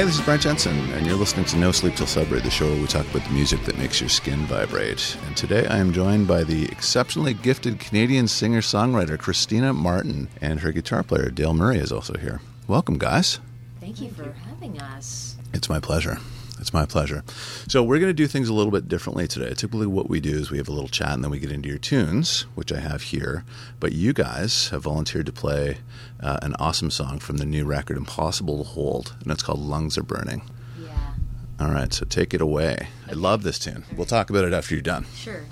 Hey, this is Brent Jensen, and you're listening to No Sleep Till Sudbury, the show where we talk about the music that makes your skin vibrate. And today I am joined by the exceptionally gifted Canadian singer songwriter Christina Martin, and her guitar player Dale Murray is also here. Welcome, guys. Thank you for having us. It's my pleasure. It's my pleasure. So, we're going to do things a little bit differently today. Typically, what we do is we have a little chat and then we get into your tunes, which I have here. But you guys have volunteered to play uh, an awesome song from the new record, Impossible to Hold, and it's called Lungs Are Burning. Yeah. All right, so take it away. I love this tune. We'll talk about it after you're done. Sure.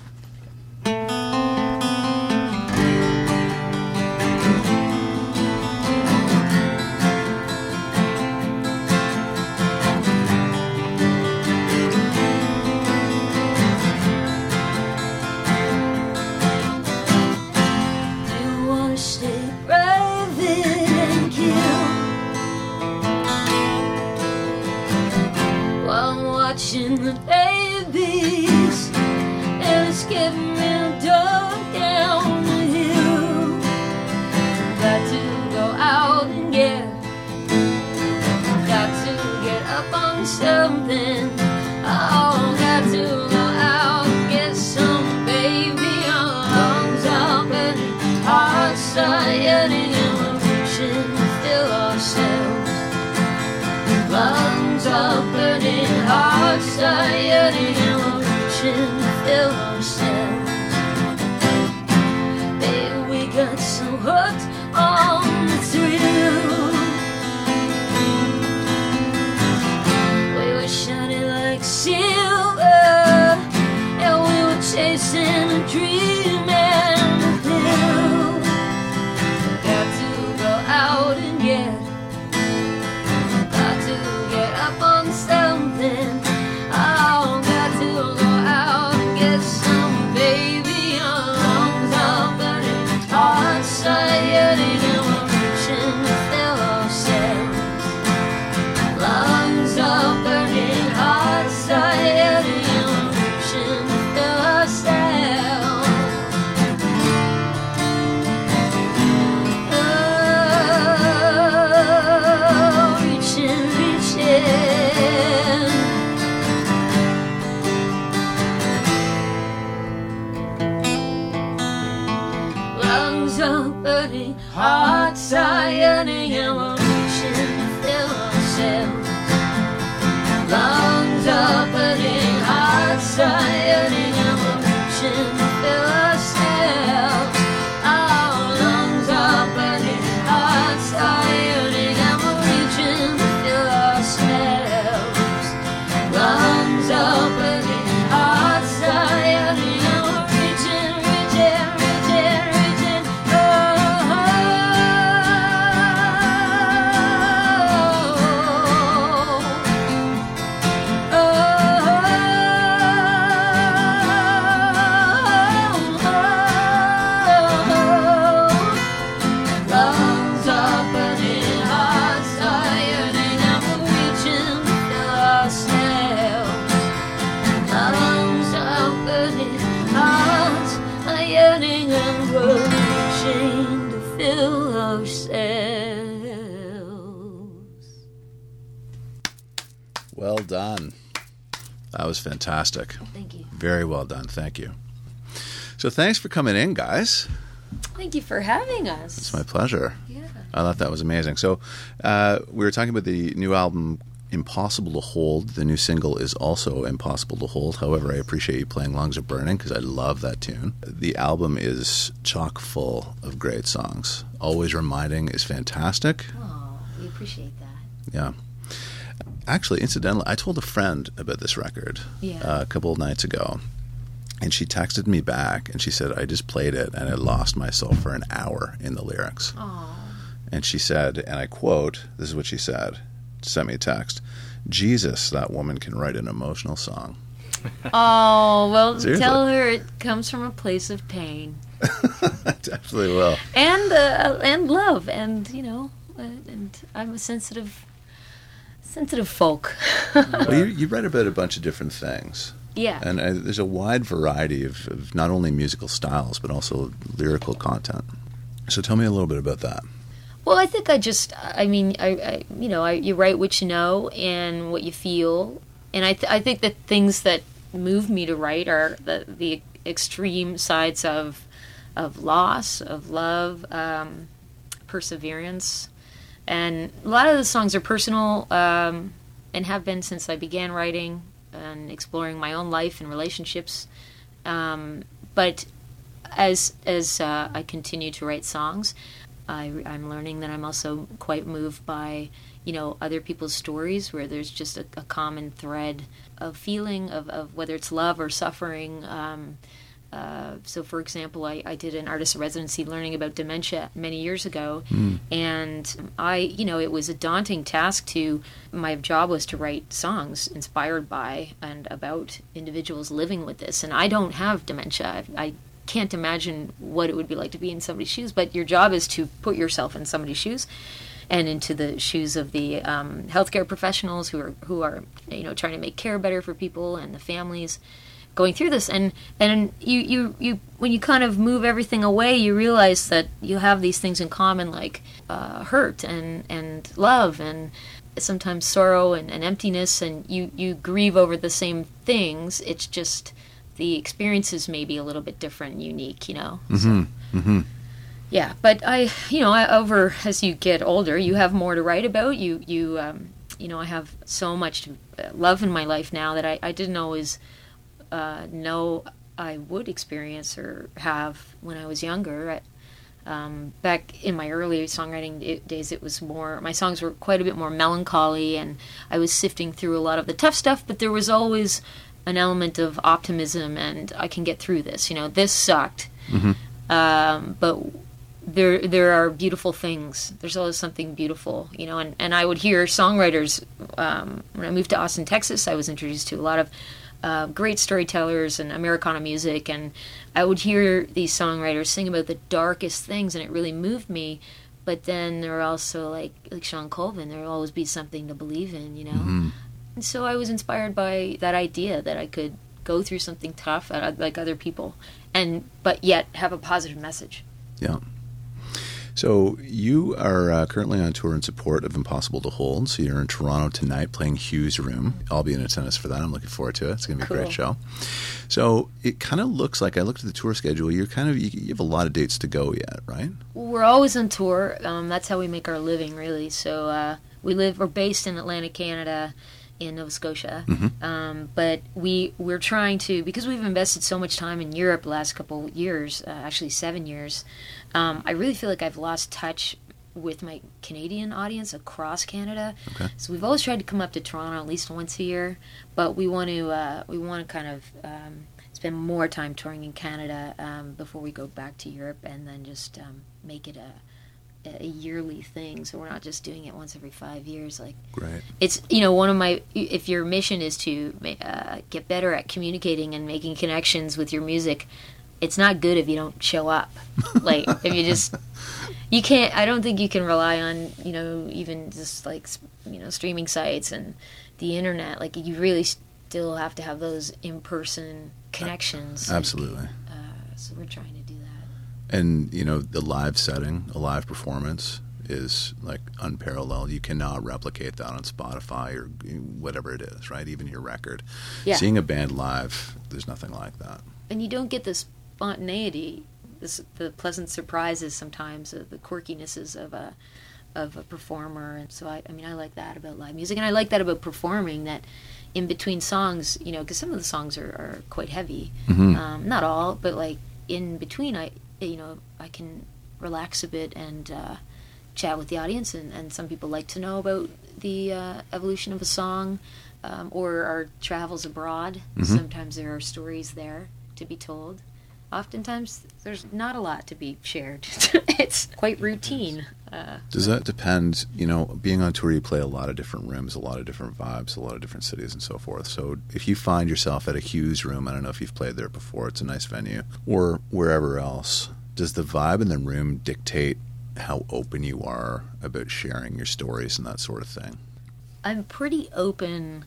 Watching the babies, and it's getting real so to fill ourselves. Well done. That was fantastic. Thank you. Very well done. Thank you. So, thanks for coming in, guys. Thank you for having us. It's my pleasure. yeah. I thought that was amazing. So, uh, we were talking about the new album, Impossible to Hold. The new single is also Impossible to Hold. However, I appreciate you playing Lungs Are Burning because I love that tune. The album is chock full of great songs. Always Reminding is fantastic. Oh, we appreciate that. Yeah. Actually, incidentally, I told a friend about this record Yeah. uh, a couple of nights ago. And she texted me back and she said, I just played it and I lost myself for an hour in the lyrics. Oh, And she said, and I quote, this is what she said, sent me a text Jesus, that woman can write an emotional song. oh well, Seriously. tell her it comes from a place of pain definitely will. and uh, and love, and you know, uh, and I'm a sensitive, sensitive folk. Well, you, you read about a bunch of different things. yeah. And uh, there's a wide variety of, of not only musical styles, but also lyrical content. So tell me a little bit about that. Well, I think I just, I mean, I, I you know, I, you write what you know and what you feel, and I, th- I think that things that move me to write are the the extreme sides of of loss, of love, um, perseverance, and a lot of the songs are personal um, and have been since I began writing and exploring my own life and relationships. Um, but as as uh, I continue to write songs, I, I'm learning that I'm also quite moved by you know other people's stories where there's just a, a common thread of feeling of, of whether it's love or suffering. Um, uh, so, for example, I, I did an artist residency learning about dementia many years ago, Mm. and I, you know, it was a daunting task to. My job was to write songs inspired by and about individuals living with this, and I don't have dementia. I, I can't imagine what it would be like to be in somebody's shoes, but your job is to put yourself in somebody's shoes and into the shoes of the um, healthcare professionals who are who are you know trying to make care better for people and the families going through this. And and you you you when you kind of move everything away you realize that you have these things in common like uh, hurt and and love and sometimes sorrow and, and emptiness and you you grieve over the same things. It's just the experiences may be a little bit different and unique you know so Mm-hmm. yeah, but I, you know, I, over as you get older, you have more to write about. You, you, um, you know, I have so much uh, love in my life now that I, I didn't always uh, know I would experience or have when I was younger. I, um, back in my early songwriting days, it was more. My songs were quite a bit more melancholy, and I was sifting through a lot of the tough stuff. But there was always an element of optimism, and I can get through this. You know, this sucked, um, but there there are beautiful things. There's always something beautiful, you know. And, and I would hear songwriters um, when I moved to Austin, Texas. I was introduced to a lot of uh, great storytellers and Americana music, and I would hear these songwriters sing about the darkest things, and it really moved me. But then there are also like like Shawn Colvin. There will always be something to believe in, you know. And so I was inspired by that idea that I could go through something tough uh, like other people, and but yet have a positive message. Yeah. So you are uh, currently on tour in support of Impossible to Hold. So you're in Toronto tonight playing Hugh's Room. I'll be in attendance for that. I'm looking forward to it. It's going to be a great show. So it kind of looks like I looked at the tour schedule. You're kind of you, you have a lot of dates to go yet, right? We're always on tour. Um, that's how we make our living, really. So uh, we live. We're based in Atlantic, Canada, in Nova Scotia. Um, but we we're trying to because we've invested so much time in Europe the last couple years, uh, actually seven years. Um, I really feel like I've lost touch with my Canadian audience across Canada. Okay. So we've always tried to come up to Toronto at least once a year, but we want to uh, we want to kind of um, spend more time touring in Canada um, before we go back to Europe, and then just um, make it a a yearly thing. So we're not just doing it once every five years. Like Great. it's you know one of my if your mission is to uh, get better at communicating and making connections with your music it's not good if you don't show up like if you just you can't i don't think you can rely on you know even just like you know streaming sites and the internet like you really still have to have those in-person connections Absolutely. uh, so we're trying to And you know the live setting, a live performance is like unparalleled. You cannot replicate that on Spotify or whatever it is, right? Even your record. Yeah. Seeing a band live, there's nothing like that. and you don't get the spontaneity, this, the pleasant surprises sometimes, uh, the quirkinesses of a of a performer. And so I, I mean, I like that about live music, and I like that about performing. That in between songs, you know, because some of the songs are, are quite heavy, Mhm. um, not all, but like in between, I you know I can relax a bit and uh, chat with the audience, and, and some people like to know about the uh, evolution of a song. Um, or our travels abroad. Sometimes there are stories there to be told. Oftentimes, there's not a lot to be shared. it's quite routine. Uh, Does that depend? You know, being on tour, you play a lot of different rooms, a lot of different vibes, a lot of different cities, and so forth. So, if you find yourself at a Hugh's room, I don't know if you've played there before, it's a nice venue, or wherever else, does the vibe in the room dictate how open you are about sharing your stories and that sort of thing? I'm pretty open.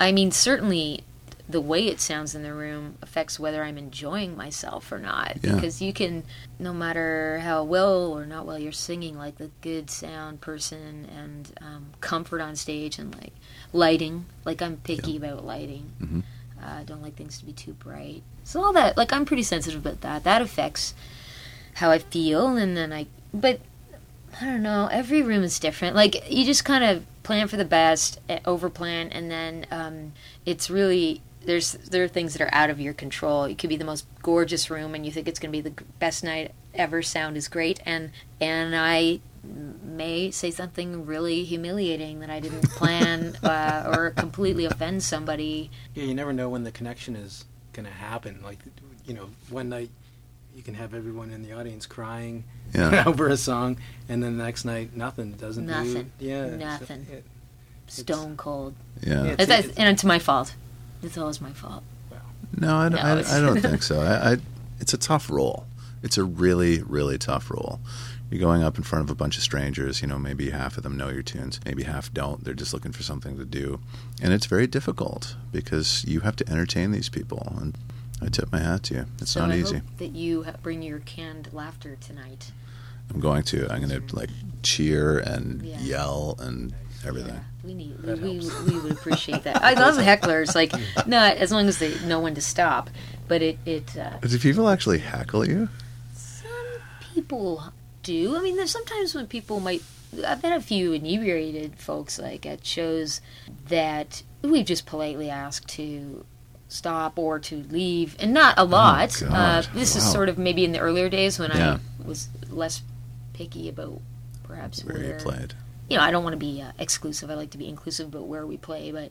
I mean, certainly the way it sounds in the room affects whether I'm enjoying myself or not. Yeah. Because you can, no matter how well or not well you're singing, like the good sound person and um, comfort on stage and like lighting. Like I'm picky about lighting. Mhm. Uh, I don't like things to be too bright. So all that, like I'm pretty sensitive about that. That affects how I feel, and then I, but I don't know. Every room is different. Like you just kind of plan for the best, eh, over plan, and then um, it's really there's there are things that are out of your control. It could be the most gorgeous room, and you think it's going to be the best night ever. Sound is great, and and I may say something really humiliating that I didn't plan, uh, or completely offend somebody. Yeah, you never know when the connection is going to happen. Like, you know, one night you can have everyone in the audience crying Yeah. over a song, and then the next night nothing doesn't do- Nothing. Yeah, so Nothing. it- Stone cold, Yeah. Yeah. and, that's, and it's my fault. It's always my fault. No, I, No, I, I don't think so. I, I, it's a tough role. It's a really, really tough role. You're going up in front of a bunch of strangers. You know, maybe half of them know your tunes, maybe half don't. They're just looking for something to do, and it's very difficult because you have to entertain these people. And I tip my hat to you. It's so not I easy. hope that you bring your canned laughter tonight. I'm going to. I'm going to like cheer and Yeah. yell and everything. Yeah, we need. We, we, we would appreciate that. I love hecklers. Like not as long as they know when to stop, but it it. Uh, Do people actually heckle you? some people do. I mean, there's sometimes when people might. I've had a few inebriated folks like at shows that we've just politely asked to stop or to leave, and not a lot. uh, Oh, God. this is sort of maybe in the earlier days when Yeah. I was less picky about perhaps Where you played? You know, I don't want to be uh, exclusive. I like to be inclusive about where we play, but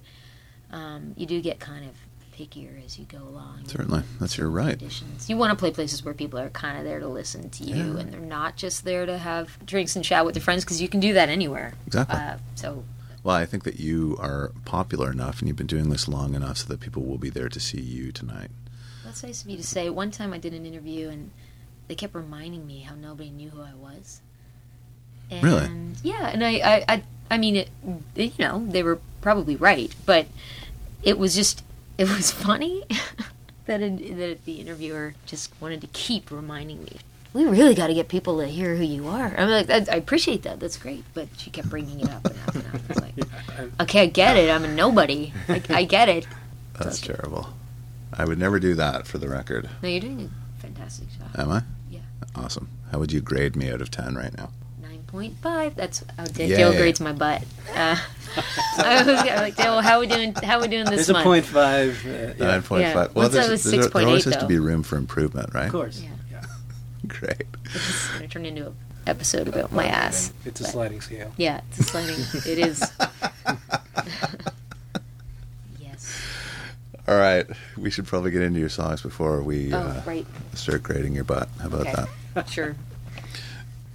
um, you do get kind of pickier as you go along. Certainly, that's your right. Conditions. You want to play places where people are kind of there to listen to you, Yeah. and they're not just there to have drinks and chat with their friends because you can do that anywhere. Exactly. Uh, so Well, I think that you are popular enough and you've been doing this long enough so that people will be there to see you tonight. that's nice of you to say. One time I did an interview, and they kept reminding me how nobody knew who I was. And, Really? Yeah, and I, I, I, I mean, it, it, you know, they were probably right, but it was just, it was funny that, it, that the interviewer just wanted to keep reminding me. We really got to get people to hear who you are. I'm like, I, I appreciate that. That's great, but she kept bringing it up and up and up. It's like, I- okay, I get it. I'm a nobody. I, I get it. That's terrible. I would never do that for the record. No, you're doing a fantastic job. Am I? Yeah. Awesome. How would you grade me out of 10 right now? Nine point five. That's how Dale Yay. grades my butt. Uh, I was like, Dale, how are we doing? How are we doing this There's a month? point five. Uh, yeah, 9.5. Yeah. Well, Once I there's, was there's- there 6.8 always has to be room for improvement, right? Of course. Yeah. Yeah. Great. It's going to turn into an episode about my ass. It's a sliding scale. Yeah, it's a sliding. it is. yes. All right. We should probably get into your songs before we Oh, uh, right. start grading your butt. How about Okay. that? Sure.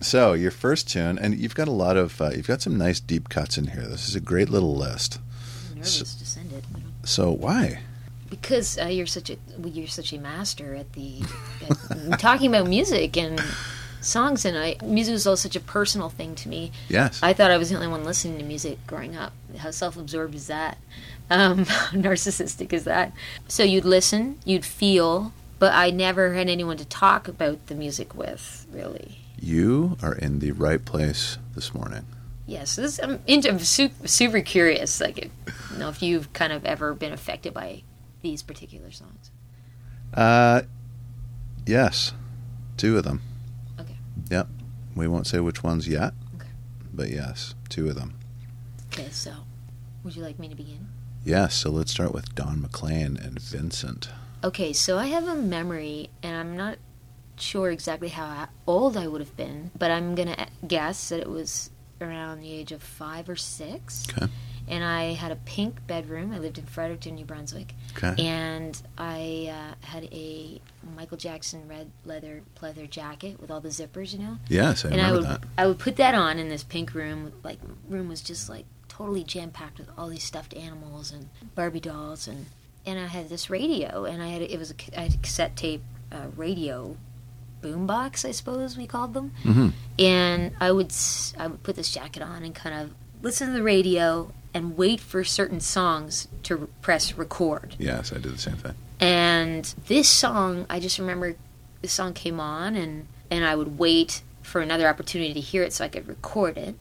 So, your first tune, and you've got a lot of, uh, you've got some nice deep cuts in here. This is a great little list. I'm nervous to send it. So, why? Because uh, you're such a well, you're such a master at the at talking about music and songs, and I music is all such a personal thing to me. Yes. I thought I was the only one listening to music growing up. How self-absorbed is that? Um, narcissistic is that? So you'd listen, you'd feel, but I never had anyone to talk about the music with, really. You are in the right place this morning. Yes, this, I'm, into, I'm super, super curious. Like, if, you know, if you've kind of ever been affected by these particular songs. Uh, yes, two of them. Okay. Yep. We won't say which ones yet, Okay. but yes, two of them. Okay, so would you like me to begin? Yes. So let's start with Don McLean and Vincent. Okay, so I have a memory, and I'm not sure exactly how old I would have been, but I'm gonna guess that it was around the age of five or six. Okay. And I had a pink bedroom. I lived in Fredericton, New Brunswick, Okay. and I uh, had a Michael Jackson red leather pleather jacket with all the zippers, you know. yes, I and I would that. I would put that on in this pink room. Like room was just like totally jam packed with all these stuffed animals and Barbie dolls and and I had this radio and I had it was a, had a cassette tape uh, radio boombox I suppose we called them hmm and I would I would put this jacket on and kind of listen to the radio and wait for certain songs to press record. Yes, I did the same thing. And this song, I just remember this song came on, and and I would wait for another opportunity to hear it so I could record it,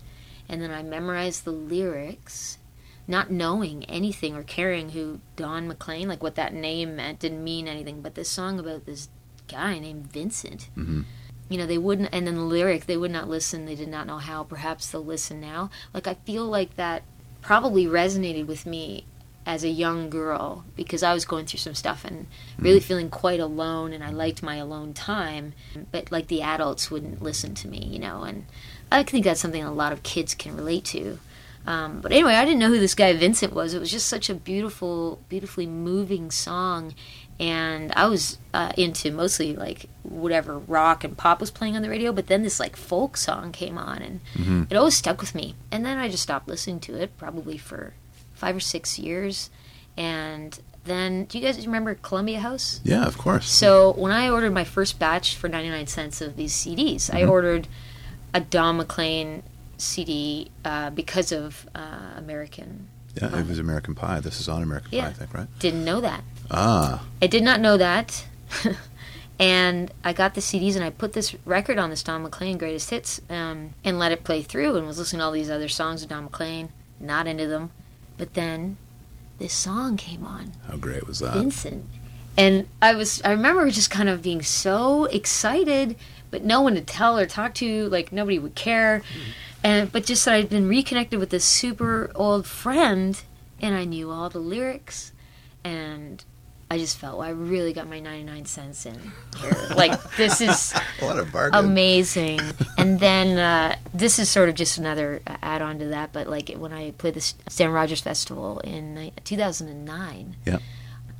and then I memorized the lyrics, not knowing anything or caring who Don McLean, like what that name meant, didn't mean anything. But this song about this guy named Vincent. Mhm. You know, they wouldn't, and then the lyric, they would not listen. They did not know how. Perhaps they'll listen now. Like, I feel like that probably resonated with me as a young girl because I was going through some stuff and really feeling quite alone and I liked my alone time but like the adults wouldn't listen to me you know and I think that's something a lot of kids can relate to um, but anyway I didn't know who this guy Vincent was it was just such a beautiful beautifully moving song and I was uh, into mostly like whatever rock and pop was playing on the radio but then this like folk song came on and it always stuck with me and then I just stopped listening to it probably for five or six years. And then, do you guys remember Columbia House? Yeah, of course. So when I ordered my first batch for 99 cents of these CDs, I ordered a Don McLean CD uh, because of uh, American. yeah, it was American Pie. This is on American Pie, I think, right? Didn't know that. Ah, I did not know that. and I got the CDs and I put this record on this Don McLean Greatest Hits um, and let it play through and was listening to all these other songs of Don McLean, not into them. But then this song came on, how great was that? Vincent. And I was, I remember just kind of being so excited, but no one to tell or talk to, like nobody would care. And, but just that I'd been reconnected with this super old friend and I knew all the lyrics and I just felt well, I really got my 99 cents in here. like this is What a bargain. amazing. and then uh, this is sort of just another uh, add-on to that. But like when I played the Stan Rogers Festival in uh, 2009, Yeah.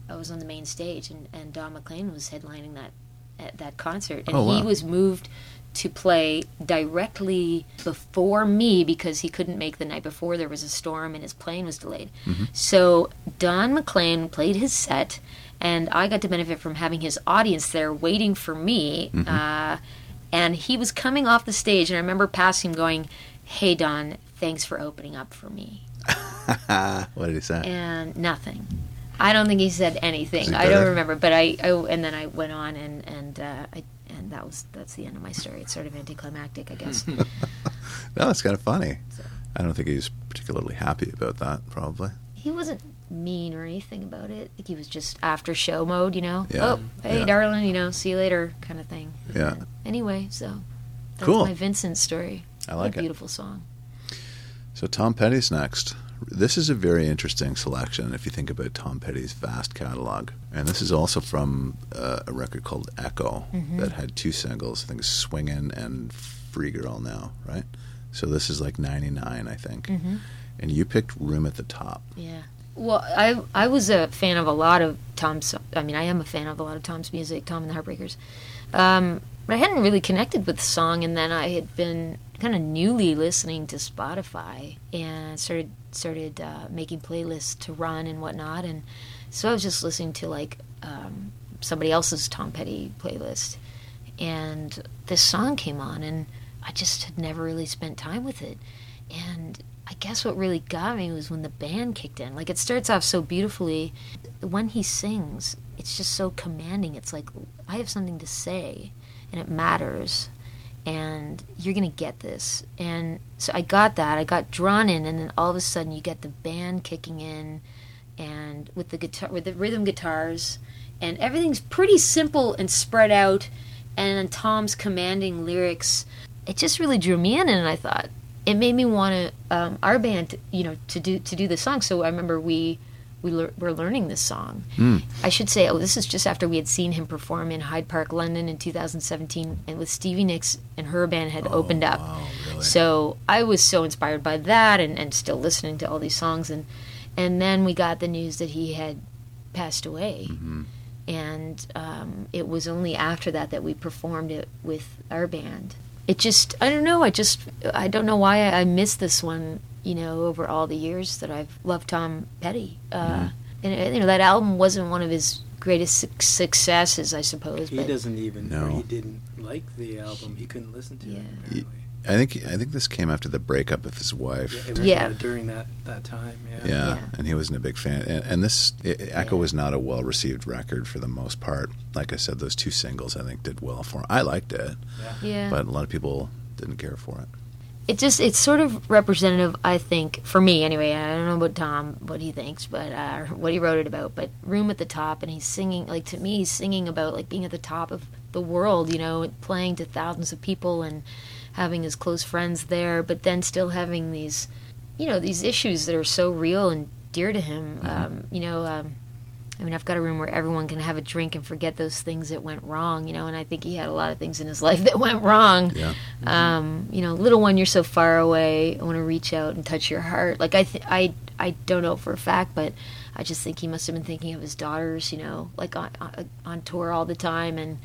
I was on the main stage, and, and Don McLean was headlining that at that concert, and Oh, wow. he was moved to play directly before me because he couldn't make the night before. There was a storm, and his plane was delayed. Mm-hmm. So Don McLean played his set, and I got to benefit from having his audience there waiting for me. Mm-hmm. Uh, and he was coming off the stage, and I remember passing him going, "Hey Don, thanks for opening up for me." what did he say? and nothing. I don't think he said anything. He I don't remember, but I, I and then I went on and and uh, I and that was that's the end of my story. It's sort of anticlimactic, I guess. No, it's kind of funny. I don't think he's particularly happy about that, probably. he wasn't mean or anything about it. I think he was just after show mode, you know. Yeah. Oh, hey, Yeah. darling, you know, see you later, kind of thing. Yeah. Uh, anyway, so that's Cool. my Vincent story. I like a it. beautiful song. So Tom Petty's next. This is a very interesting selection if you think about Tom Petty's vast catalog. And this is also from uh, a record called Echo Mm-hmm. that had two singles, I think Swingin' and Free Girl Now, right? So this is like 99, I think. Mm-hmm. And you picked Room at the Top. Yeah. Well, I I was a fan of a lot of Tom's. I mean, I am a fan of a lot of Tom's music, Tom and the Heartbreakers. Um, but I hadn't really connected with the song, and then I had been kind of newly listening to Spotify and started started uh, making playlists to run and whatnot, and so I was just listening to like um, somebody else's Tom Petty playlist, and this song came on, and I just had never really spent time with it, and I guess what really got me was when the band kicked in. Like it starts off so beautifully. When he sings, it's just so commanding. It's like I have something to say and it matters and you're going to get this. And so I got that. I got drawn in and then all of a sudden you get the band kicking in and with the guitar with the rhythm guitars and everything's pretty simple and spread out and Tom's commanding lyrics. It just really drew me in and I thought it made me want to um, our band you know to do to do the song so i remember we we lear- were learning this song. I should say oh this is just after we had seen him perform in hyde park london in 2017 and with stevie nicks and her band had opened up. wow, really? so i was so inspired by that and, and still listening to all these songs and and then we got the news that he had passed away. And um, it was only after that that we performed it with our band. It just, I don't know, I just, I don't know why I, I missed this one, you know, over all the years that I've loved Tom Petty. Uh, And, uh, you know, that album wasn't one of his greatest suc successes, I suppose. He but doesn't even, know. He didn't like the album. He couldn't listen to Yeah. it. Apparently. I think I think this came after the breakup of his wife. Yeah, it was, Yeah. uh, during that, that time. Yeah. Yeah, Yeah. and he wasn't a big fan. And, and this i Echo Yeah. was not a well received record for the most part. Like I said, those two singles I think did well for him. I liked it, Yeah. but a lot of people didn't care for it. It just it's sort of representative i think for me anyway. I don't know about tom what he thinks but uh, what he wrote it about but room at the top and he's singing like to me he's singing about like being at the top of the world you know playing to thousands of people and having his close friends there but then still having these you know these issues that are so real and dear to him um, you know um, I mean, I've got a room where everyone can have a drink and forget those things that went wrong, you know, and I think he had a lot of things in his life that went wrong. Yeah. Um, you know, little one, you're so far away. I want to reach out and touch your heart. Like I, th- I, I don't know for a fact, but I just think he must have been thinking of his daughters. You know, like on on, on tour all the time and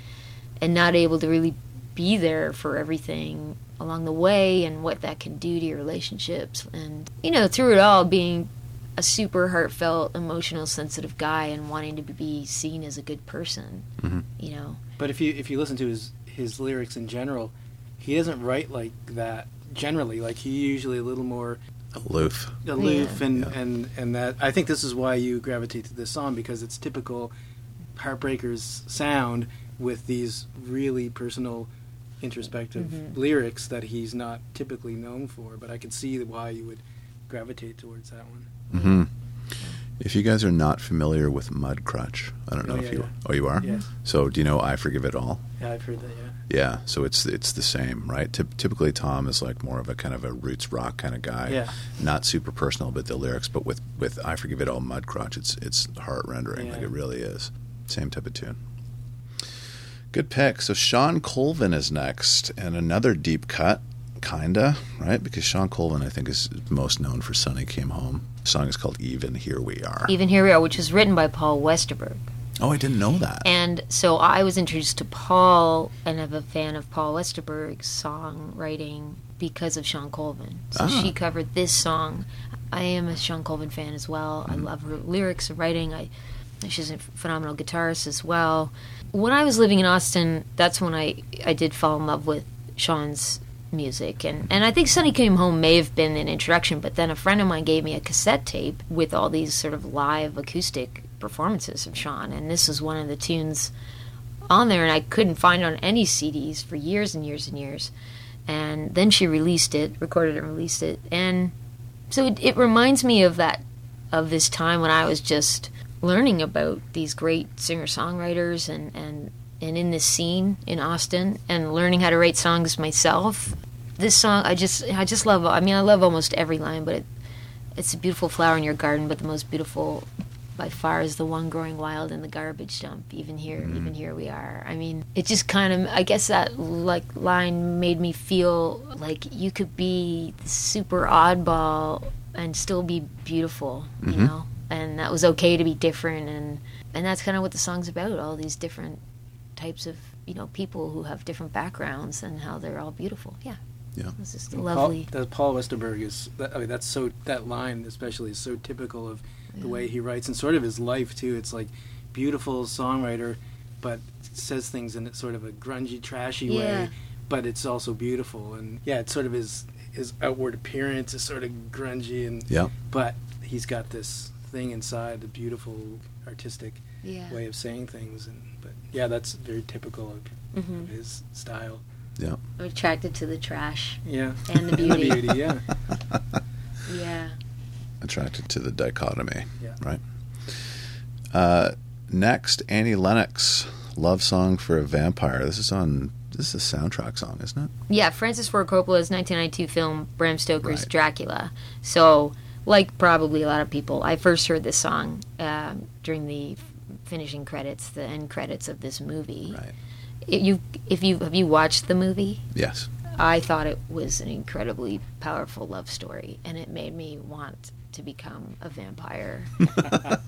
and not able to really be there for everything along the way and what that can do to your relationships. And you know, through it all, being a super heartfelt, emotional, sensitive guy and wanting to be seen as a good person. Mhm. You know. But if you if you listen to his his lyrics in general, he doesn't write like that generally. Like he usually a little more Aloof. aloof Yeah. and, Yeah. and and that I think this is why you gravitate to this song because it's typical Heartbreakers sound with these really personal introspective Mhm. lyrics that he's not typically known for but I could see why you would gravitate towards that one. Hmm If you guys are not familiar with Mud Crutch, I don't know Oh, if you yeah. oh you are. Yes. So do you know I Forgive It All? Yeah, I've heard that, yeah. Yeah, so it's it's the same, right? Typ- typically, Tom is like more of a kind of a roots rock kind of guy, Yeah. not super personal, but the lyrics. But with with I forgive it all, Mud Crutch, it's it's heart rendering, like it really is. Same type of tune. Good pick. So Shawn Colvin is next, and another deep cut, kinda right? Because Shawn Colvin, I think, is most known for "Sunny Came Home." The song is called "Even Here We Are." Even Here We Are, which was written by Paul Westerberg. Oh, I didn't know that. And so I was introduced to Paul and I'm a fan of Paul Westerberg's songwriting because of Shawn Colvin. So Ah. she covered this song. I am a Shawn Colvin fan as well. I love her lyrics and writing. I she's a phenomenal guitarist as well. When I was living in Austin, that's when I I did fall in love with Shawn's music and and I think Sunny Came Home may have been an introduction, but then a friend of mine gave me a cassette tape with all these sort of live acoustic performances of Shawn and this was one of the tunes on there and I couldn't find on any CDs for years and years and years. And then she released it, recorded and released it. And so it, it reminds me of that of this time when I was just learning about these great singer-songwriters and and and in this scene in Austin and learning how to write songs myself. This song I just I just love I mean I love almost every line, but it, it's a beautiful flower in your garden, but the most beautiful by far is the one growing wild in the garbage dump. Even here, even here we are. I mean, it just kind of, I guess that like line made me feel like you could be super oddball and still be beautiful, you Mhm. know, and that was okay to be different, and and that's kind of what the song's about. All these different types of you know people who have different backgrounds and how they're all beautiful. Yeah, Yeah. it's just a Paul- lovely. that Paul Westerberg is. That, I mean, that's so. That line especially is so typical of the way he writes and sort of his life too. It's like beautiful songwriter, but says things in sort of a grungy, trashy Yeah. way. But it's also beautiful, and yeah, it's sort of his his outward appearance is sort of grungy, and Yeah. but he's got this thing inside, the beautiful artistic Yeah. way of saying things, and but yeah, that's very typical of, hmm of his style. Yeah. I'm attracted to the trash. Yeah, And the beauty. yeah. Yeah. Attracted to the dichotomy. Yeah. Right. Uh, next, Annie Lennox, "Love Song for a Vampire." This is on. This is a soundtrack song, isn't it? Yeah, Francis Ford Coppola's 1992 film Bram Stoker's Right. Dracula. So, like probably a lot of people, I first heard this song um, during the f- finishing credits, the end credits of this movie. Right. If you, if you have you watched the movie? Yes. I thought it was an incredibly powerful love story, and it made me want to become a vampire.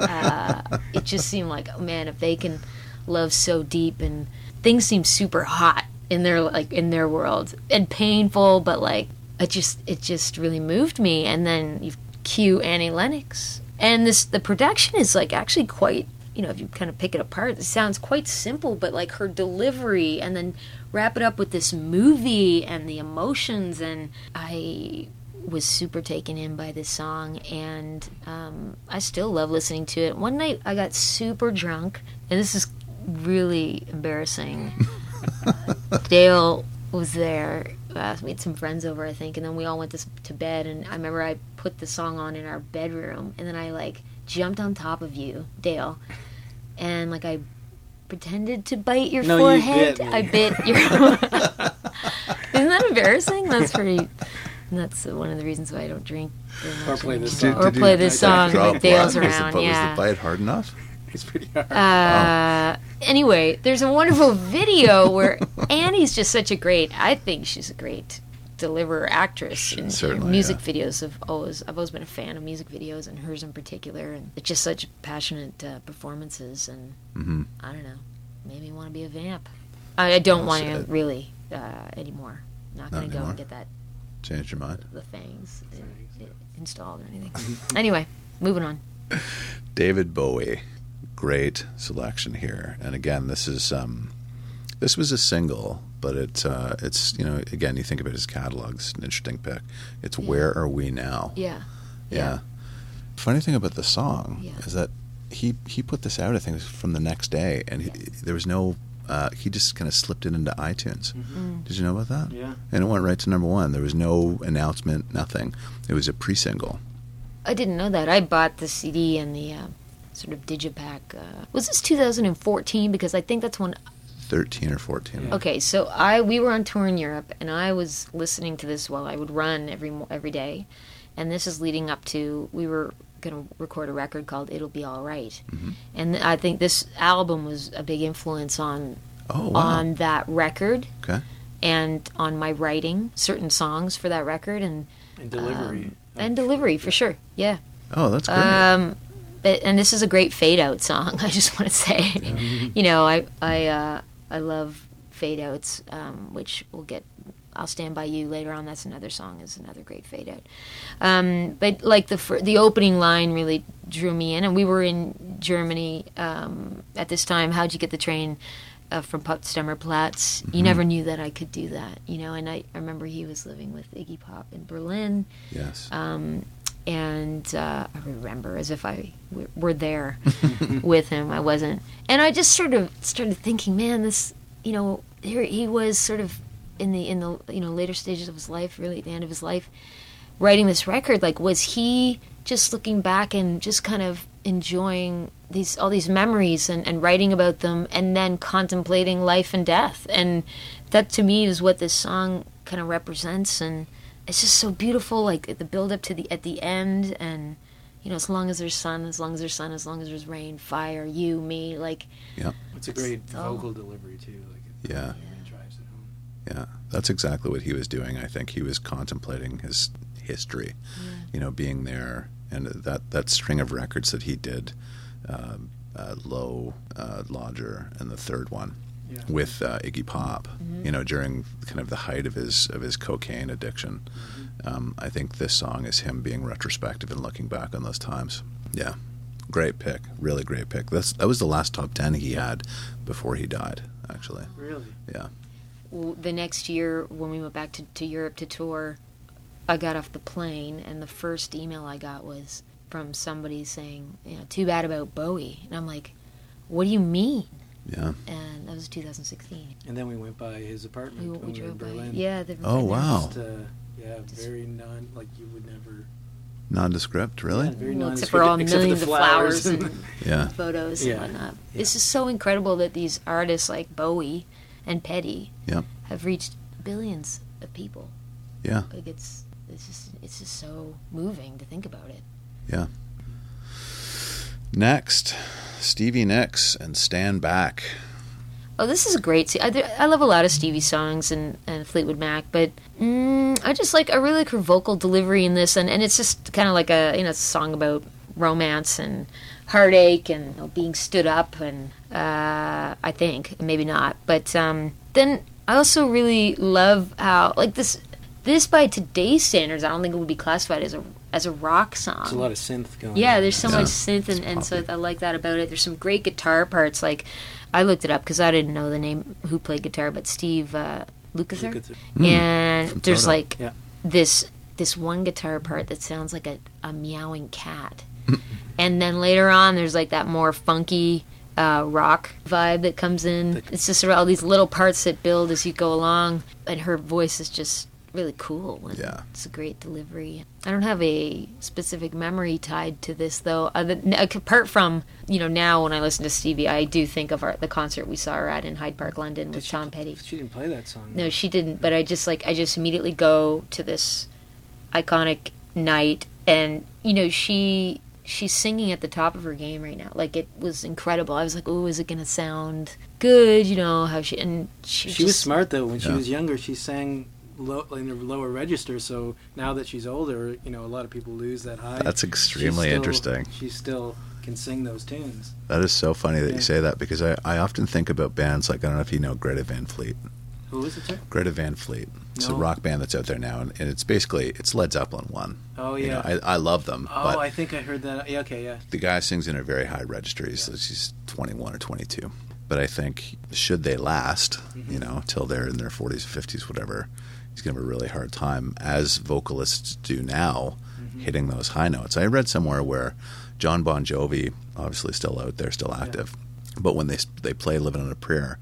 uh, it just seemed like, oh man, if they can love so deep and things seem super hot in their like in their world and painful, but like it just it just really moved me. And then you cue Annie Lennox, and this the production is like actually quite. You know, if you kind of pick it apart, it sounds quite simple, but like her delivery and then wrap it up with this movie and the emotions and I was super taken in by this song and um, I still love listening to it. One night I got super drunk and this is really embarrassing. Dale was there. Uh, we had some friends over, I think, and then we all went to, to bed. And I remember I put the song on in our bedroom, and then I like jumped on top of you, Dale, and like I pretended to bite your No, you forehead. bit me. I bit your. Isn't that embarrassing? That's pretty. That's one of the reasons why I don't drink. Or play this anymore. song. Or play this song Drop Dale's one. Was the- around. Was the bite hard enough? It's pretty hard. Uh, anyway, there's a wonderful video where Annie's just such a great. I think she's a great deliverer actress in, in music yeah. videos. Of always, I've always been a fan of music videos and hers in particular, and it's just such passionate uh, performances. And hmm I don't know, made me want to be a vamp. I, I don't want to really uh, anymore. Not Not gonna go anymore? and get that Change your mind? the fangs Fangs, in- installed or anything. anyway, moving on. David Bowie, great selection here. And again, this is um, this was a single, but it's uh, it's you know again you think about his catalog. It's an interesting pick. It's Yeah. Where Are We Now? Yeah. Yeah. Funny thing about the song Yeah. is that he he put this out I think from the next day, and he, there was no. Uh, he just kind of slipped it into iTunes. Mm. Did you know about that? yeah. And it went right to number one. There was no announcement, nothing. It was a pre-single. I didn't know that. I bought the CD and the uh, sort of digipack. Uh, was this 2014? Because I think that's when. Thirteen or fourteen. Yeah. Okay, so I we were on tour in Europe, and I was listening to this while I would run every every day, and this is leading up to we were going to record a record called "It'll Be All Right," Mhm. and I think this album was a big influence on Oh wow. on that record okay. and on my writing certain songs for that record and And delivery. um, and delivery for sure. Yeah. Oh, that's great. Um, but, and this is a great fade out song. I just want to say, you know, I I uh, I love fade outs, um, which we'll get. I'll stand by you later on. That's another song. Is another great fade out. Um, but like the fir- the opening line really drew me in, and we were in Germany um, at this time. How'd you get the train? Uh, from Potsdamer Platz, you never knew that I could do that, you know. And I, I remember he was living with Iggy Pop in Berlin, yes. um, and uh, I remember as if I w- were there with him. I wasn't, and I just sort of started thinking, man, this, you know, here he was, sort of in the in the you know later stages of his life, really at the end of his life, writing this record. Like, was he just looking back and just kind of enjoying these all these memories and, and writing about them, and then contemplating life and death? And that to me is what this song kind of represents, and it's just so beautiful like the build up to the at the end and you know as long as there's sun as long as there's sun as long as there's rain fire you me like Yeah. It's a great Oh. vocal delivery too. Like it Yeah. really drives it home. Yeah, that's exactly what he was doing. I think he was contemplating his history, you know, being there, and that that string of records that he did, um, uh, Low, uh, Lodger, and the third one Yeah. with uh, Iggy Pop, you know, during kind of the height of his of his cocaine addiction. Um, I think this song is him being retrospective and looking back on those times. Yeah, great pick, really great pick. That's that was the last top ten he had before he died. Actually, Really? yeah. w- the next year when we went back to, to Europe to tour I got off the plane and the first email I got was from somebody saying you know too bad about Bowie and I'm like what do you mean Yeah. and that was 2016 And then we went by his apartment we, when we we were in drove by Berlin. yeah the, Oh, wow. Just, uh, yeah, very non like you would never. Nondescript, really? Yeah, very well, except for all except millions the of flowers and- and Yeah. photos Yeah. and whatnot. Yeah. This is so incredible that these artists like Bowie and Petty Yep. have reached billions of people. Yeah. Like it's it's just it's just so moving to think about it. Yeah. Next, Stevie Nicks and Stand Back. Oh, this is a great. I, I love a lot of Stevie songs and, and Fleetwood Mac, but mm, I just like I really like her vocal delivery in this, and, and it's just kind of like a you know song about romance and heartache and you know, being stood up, and uh, I think maybe not, but um, then I also really love how like this this by today's standards, I don't think it would be classified as a as a rock song. There's a lot of synth going. Yeah, on. there's so Yeah, much synth, and, and so. I like that about it. There's some great guitar parts. Like, I looked it up because I didn't know the name who played guitar, but Steve uh, Lukather. Lukather. And From there's Toto. like Yeah. this this one guitar part that sounds like a, a meowing cat. and then later on, there's like that more funky uh, rock vibe that comes in. It's just all these little parts that build as you go along, and her voice is just really cool. And Yeah. it's a great delivery. I don't have a specific memory tied to this though. Other, uh, apart from you know now when I listen to Stevie, I do think of our, the concert we saw her at in Hyde Park, London, with she- Tom Petty. She didn't play that song. No, she didn't. But I just like I just immediately go to this iconic night, and you know she she's singing at the top of her game right now. Like it was incredible. I was like, oh, is it gonna sound good? You know how she and she, She was smart though. When she was younger, she sang low, in the lower register. So now that she's older, you know, a lot of people lose that high. That's extremely still- interesting. She still can sing those tunes. That is so funny that Yeah. you say that because I, I often think about bands like I don't know if you know Greta Van Fleet. Who is it, sir? Greta Van Fleet. It's a rock band that's out there now, and, and it's basically it's Led Zeppelin one. Oh You yeah. know, I, I love them, oh, I think I heard that. Yeah, okay, yeah. the guy sings in a very high register. He's, he's 21 or 22. But I think should they last, Mm-hmm. you know, till they're in their 40s, 50s, whatever, he's going to have a really hard time, as vocalists do now, Mm-hmm. hitting those high notes. I read somewhere where Jon Bon Jovi, obviously still out there, still active, but when they they play "Living on a Prayer,"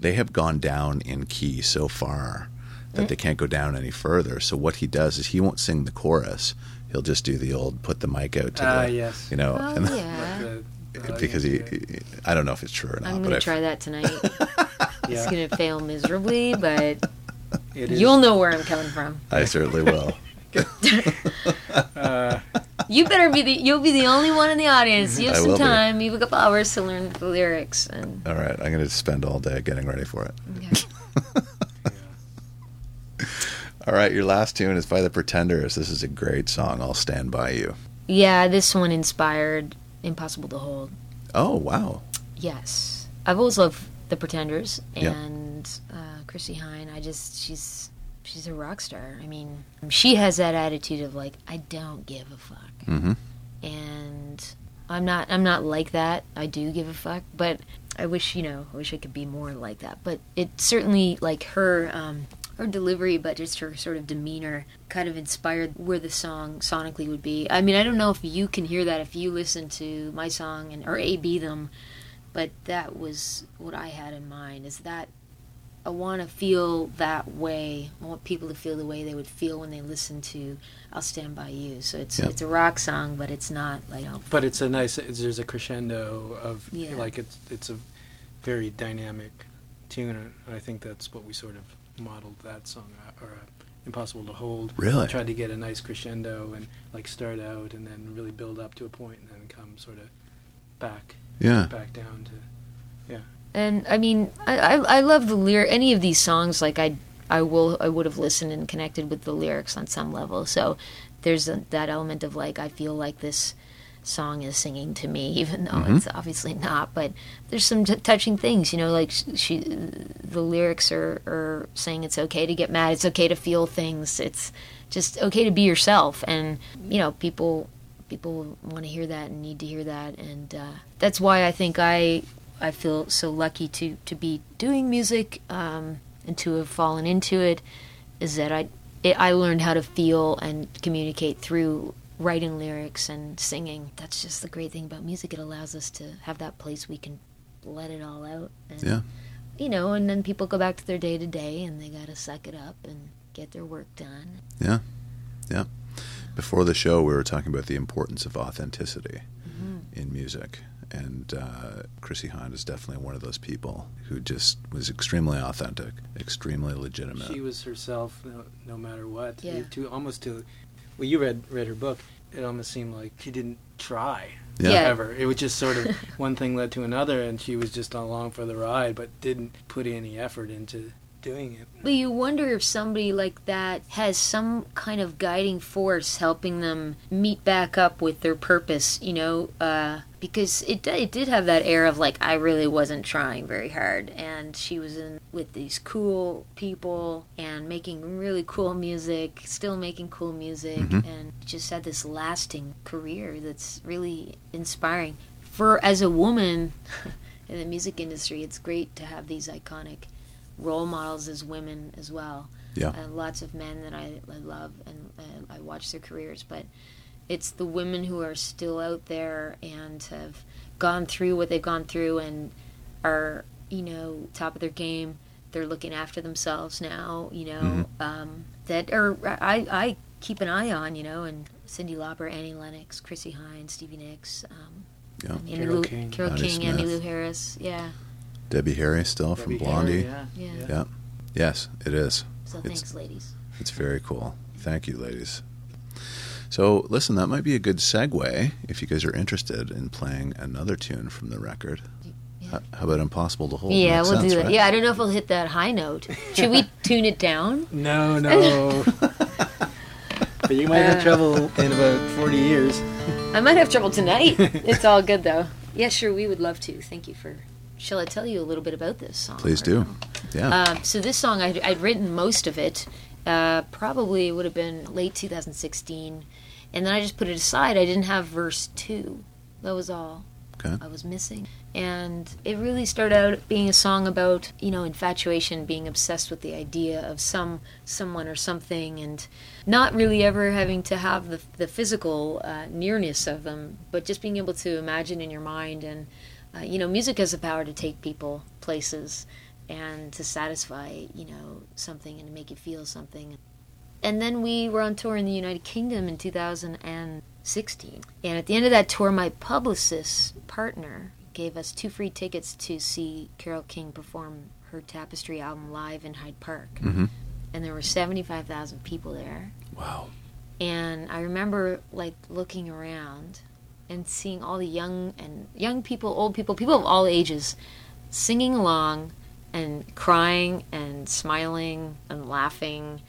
they have gone down in key so far that they can't go down any further. So what he does is he won't sing the chorus. He'll just do the old put the mic out to Ah, the yes. you know, Oh and yeah, the- the because he, he- I don't know if it's true or not, I'm but gonna I, try that tonight. yeah. It's gonna fail miserably, but It is. you'll know where I'm coming from. I certainly will. Uh, You better be the. You'll be the only one in the audience. You have I some will be. time. You have a couple hours to learn the lyrics, and All right, I'm going to spend all day getting ready for it. okay. All right, your last tune is by the Pretenders. This is a great song. I'll stand by you. yeah, this one inspired "Impossible to Hold." Oh wow, Yes, I've always loved the Pretenders Yeah. and Chrissie Hynde. I just she's she's a rock star. I mean, she has that attitude of like I don't give a fuck, hmm and I'm not I'm not like that. I do give a fuck, but I wish you know I wish I could be more like that. But it certainly like her. Um, her delivery, but just her sort of demeanor kind of inspired where the song sonically would be. I mean, I don't know if you can hear that if you listen to my song and or A B them, but that was what I had in mind is that I want to feel that way. I want people to feel the way they would feel when they listen to "I'll Stand by You." So it's Yeah. it's a rock song, but it's not like oh, but it's a nice. It's, there's a crescendo of Yeah. like it's it's a very dynamic tune, and I think that's what we sort of modeled that song uh, or uh, "Impossible to Hold." Really? tried to get a nice crescendo and like start out and then really build up to a point and then come sort of back yeah, back down to And I mean, I, I I love the lyric. Any of these songs, like I I will I would have listened and connected with the lyrics on some level. So there's a, that element of like I feel like this song is singing to me, even though Mhm. it's obviously not. But there's some t- touching things, you know, like sh- she the lyrics are are saying it's okay to get mad, it's okay to feel things, it's just okay to be yourself, and you know people people want to hear that and need to hear that and uh, that's why I think I I feel so lucky to to be doing music um, and to have fallen into it is that I it, I learned how to feel and communicate through writing lyrics and singing. That's just the great thing about music. It allows us to have that place we can let it all out. And, Yeah. You know, and then people go back to their day to day and they got to suck it up and get their work done. yeah, yeah. Before the show, we were talking about the importance of authenticity Mm-hmm. in music, and uh, Chrissie Hynde is definitely one of those people who just was extremely authentic, extremely legitimate. She was herself, no, no matter what. Yeah. To almost to, well, you read read her book. It almost seemed like she didn't try Yeah. Yeah. ever. It was just sort of one thing led to another, and she was just along for the ride, but didn't put any effort into doing it. But you wonder if somebody like that has some kind of guiding force helping them meet back up with their purpose, you know, uh, because it, it did have that air of like, I really wasn't trying very hard. And she was in with these cool people and making really cool music, still making cool music, Mhm. and just had this lasting career that's really inspiring. For as a woman, in the music industry, it's great to have these iconic role models as women as well. Yeah. Uh, lots of men that I, I love and uh, I watch their careers, but it's the women who are still out there and have gone through what they've gone through and are, you know, top of their game. They're looking after themselves now, you know, Mm-hmm. um, that are, I, I keep an eye on, you know, and Cyndi Lauper, Annie Lennox, Chrissie Hyndes, Stevie Nicks, um, Yeah. Amy Lou- King. Carole King, Emmylou Smith. Harris, yeah. Debbie Harry still from Blondie. Harry, yeah. Yeah. Yeah. Yes, it is. So It's- thanks, ladies. It's very cool. Thank you, ladies. So, listen, that might be a good segue if you guys are interested in playing another tune from the record. Yeah. H- How about Impossible to Hold? Yeah, Makes we'll sense, do that. right? Yeah, I don't know if we'll hit that high note. Should we tune it down? No, no. but you might have uh. trouble in about 40 years. I might have trouble tonight. it's all good though. Yeah, sure, we would love to. Thank you for. Shall I tell you a little bit about this song? Please do. no? Yeah. Um, so this song, I'd, I'd written most of it. Uh, probably would have been late 2016, and then I just put it aside. I didn't have verse two. That was all. Okay. I was missing. And it really started out being a song about, you know, infatuation, being obsessed with the idea of some someone or something and not really ever having to have the, the physical uh, nearness of them, but just being able to imagine in your mind. And, uh, you know, music has the power to take people places and to satisfy, you know, something and to make you feel something. And then we were on tour in the United Kingdom in 2016. And at the end of that tour, my publicist partner gave us two free tickets to see Carole King perform her Tapestry album live in Hyde Park. Mhm. And there were 75,000 people there. wow. And I remember like looking around and seeing all the young and young people, old people, people of all ages singing along and crying and smiling and laughing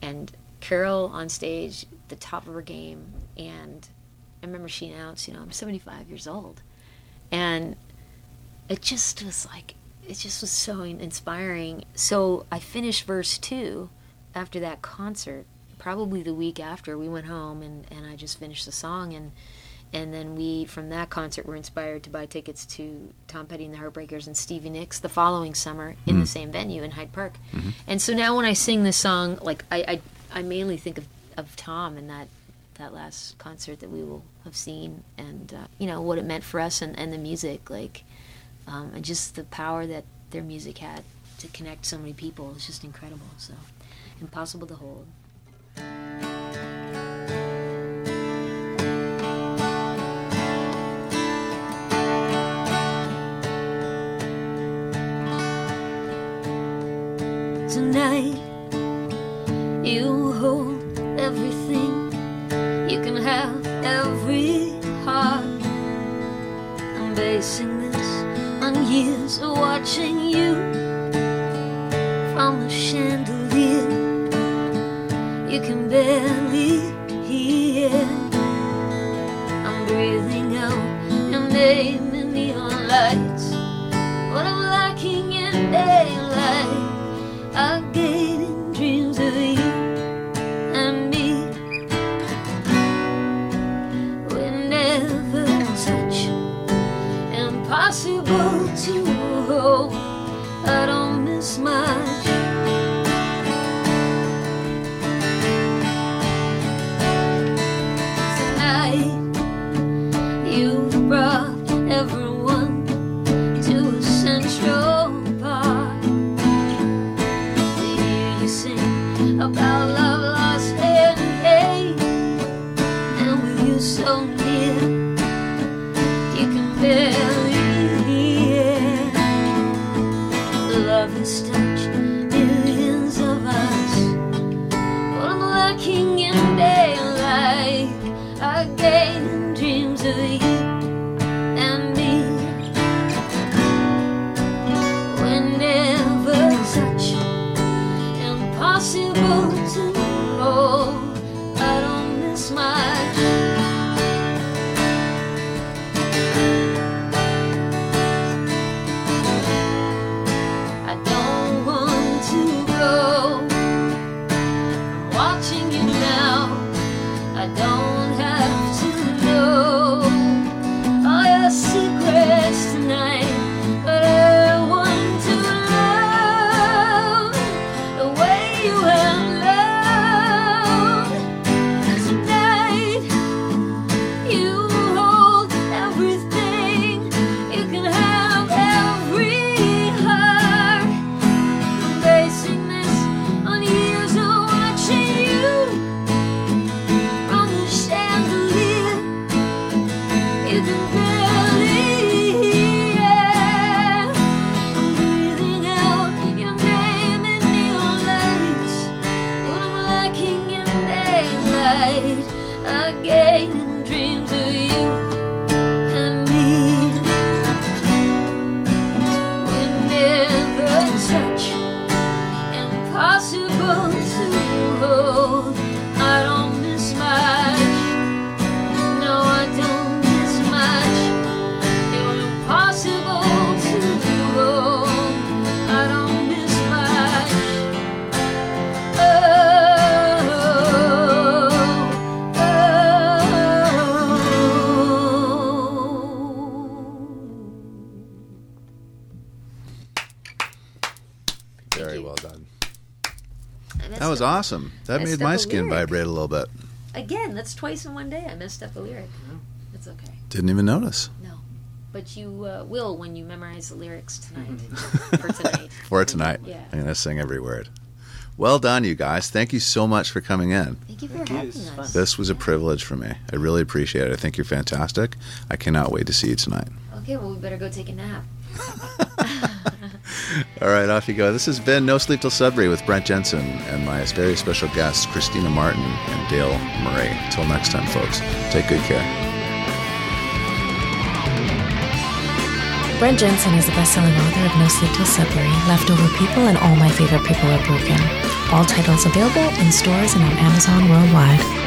and Carole on stage, the top of her game and I remember she announced, you know, I'm 75 years old. And it just was like it just was so inspiring. So I finished verse 2 after that concert probably the week after we went home and, and I just finished the song and and then we from that concert were inspired to buy tickets to Tom Petty and the Heartbreakers and Stevie Nicks the following summer in the same venue in Hyde Park. And so now when I sing this song, like I, I I mainly think of, of Tom and that that last concert that we will have seen and uh, you know what it meant for us and, and the music like um, and just the power that their music had to connect so many people is just incredible so impossible to hold Tonight, you hold everything. You can have every heart. I'm basing this on years of watching you from the chandelier. You can barely hear. I'm breathing out your name was awesome. That Messed made my skin lyric. vibrate a little bit. Again, that's twice in one day. I messed up a lyric. It's okay. Didn't even notice. No. But you uh, will when you memorize the lyrics tonight. Mm-hmm. for tonight. For tonight. Yeah. I'm going to sing every word. Well done, you guys. Thank you so much for coming in. Thank you for Thank having It's fun. us. This was a privilege for me. I really appreciate it. I think you're fantastic. I cannot wait to see you tonight. Okay, well, we better go take a nap. All right, off you go. This has been No Sleep Till Sudbury with Brent Jensen and my very special guests, Christina Martin and Dale Murray. Till next time, folks, take good care. Brent Jensen is the best-selling author of No Sleep Till Sudbury, Leftover People, and All My Favorite People Are Broken. All titles available in stores and on Amazon worldwide.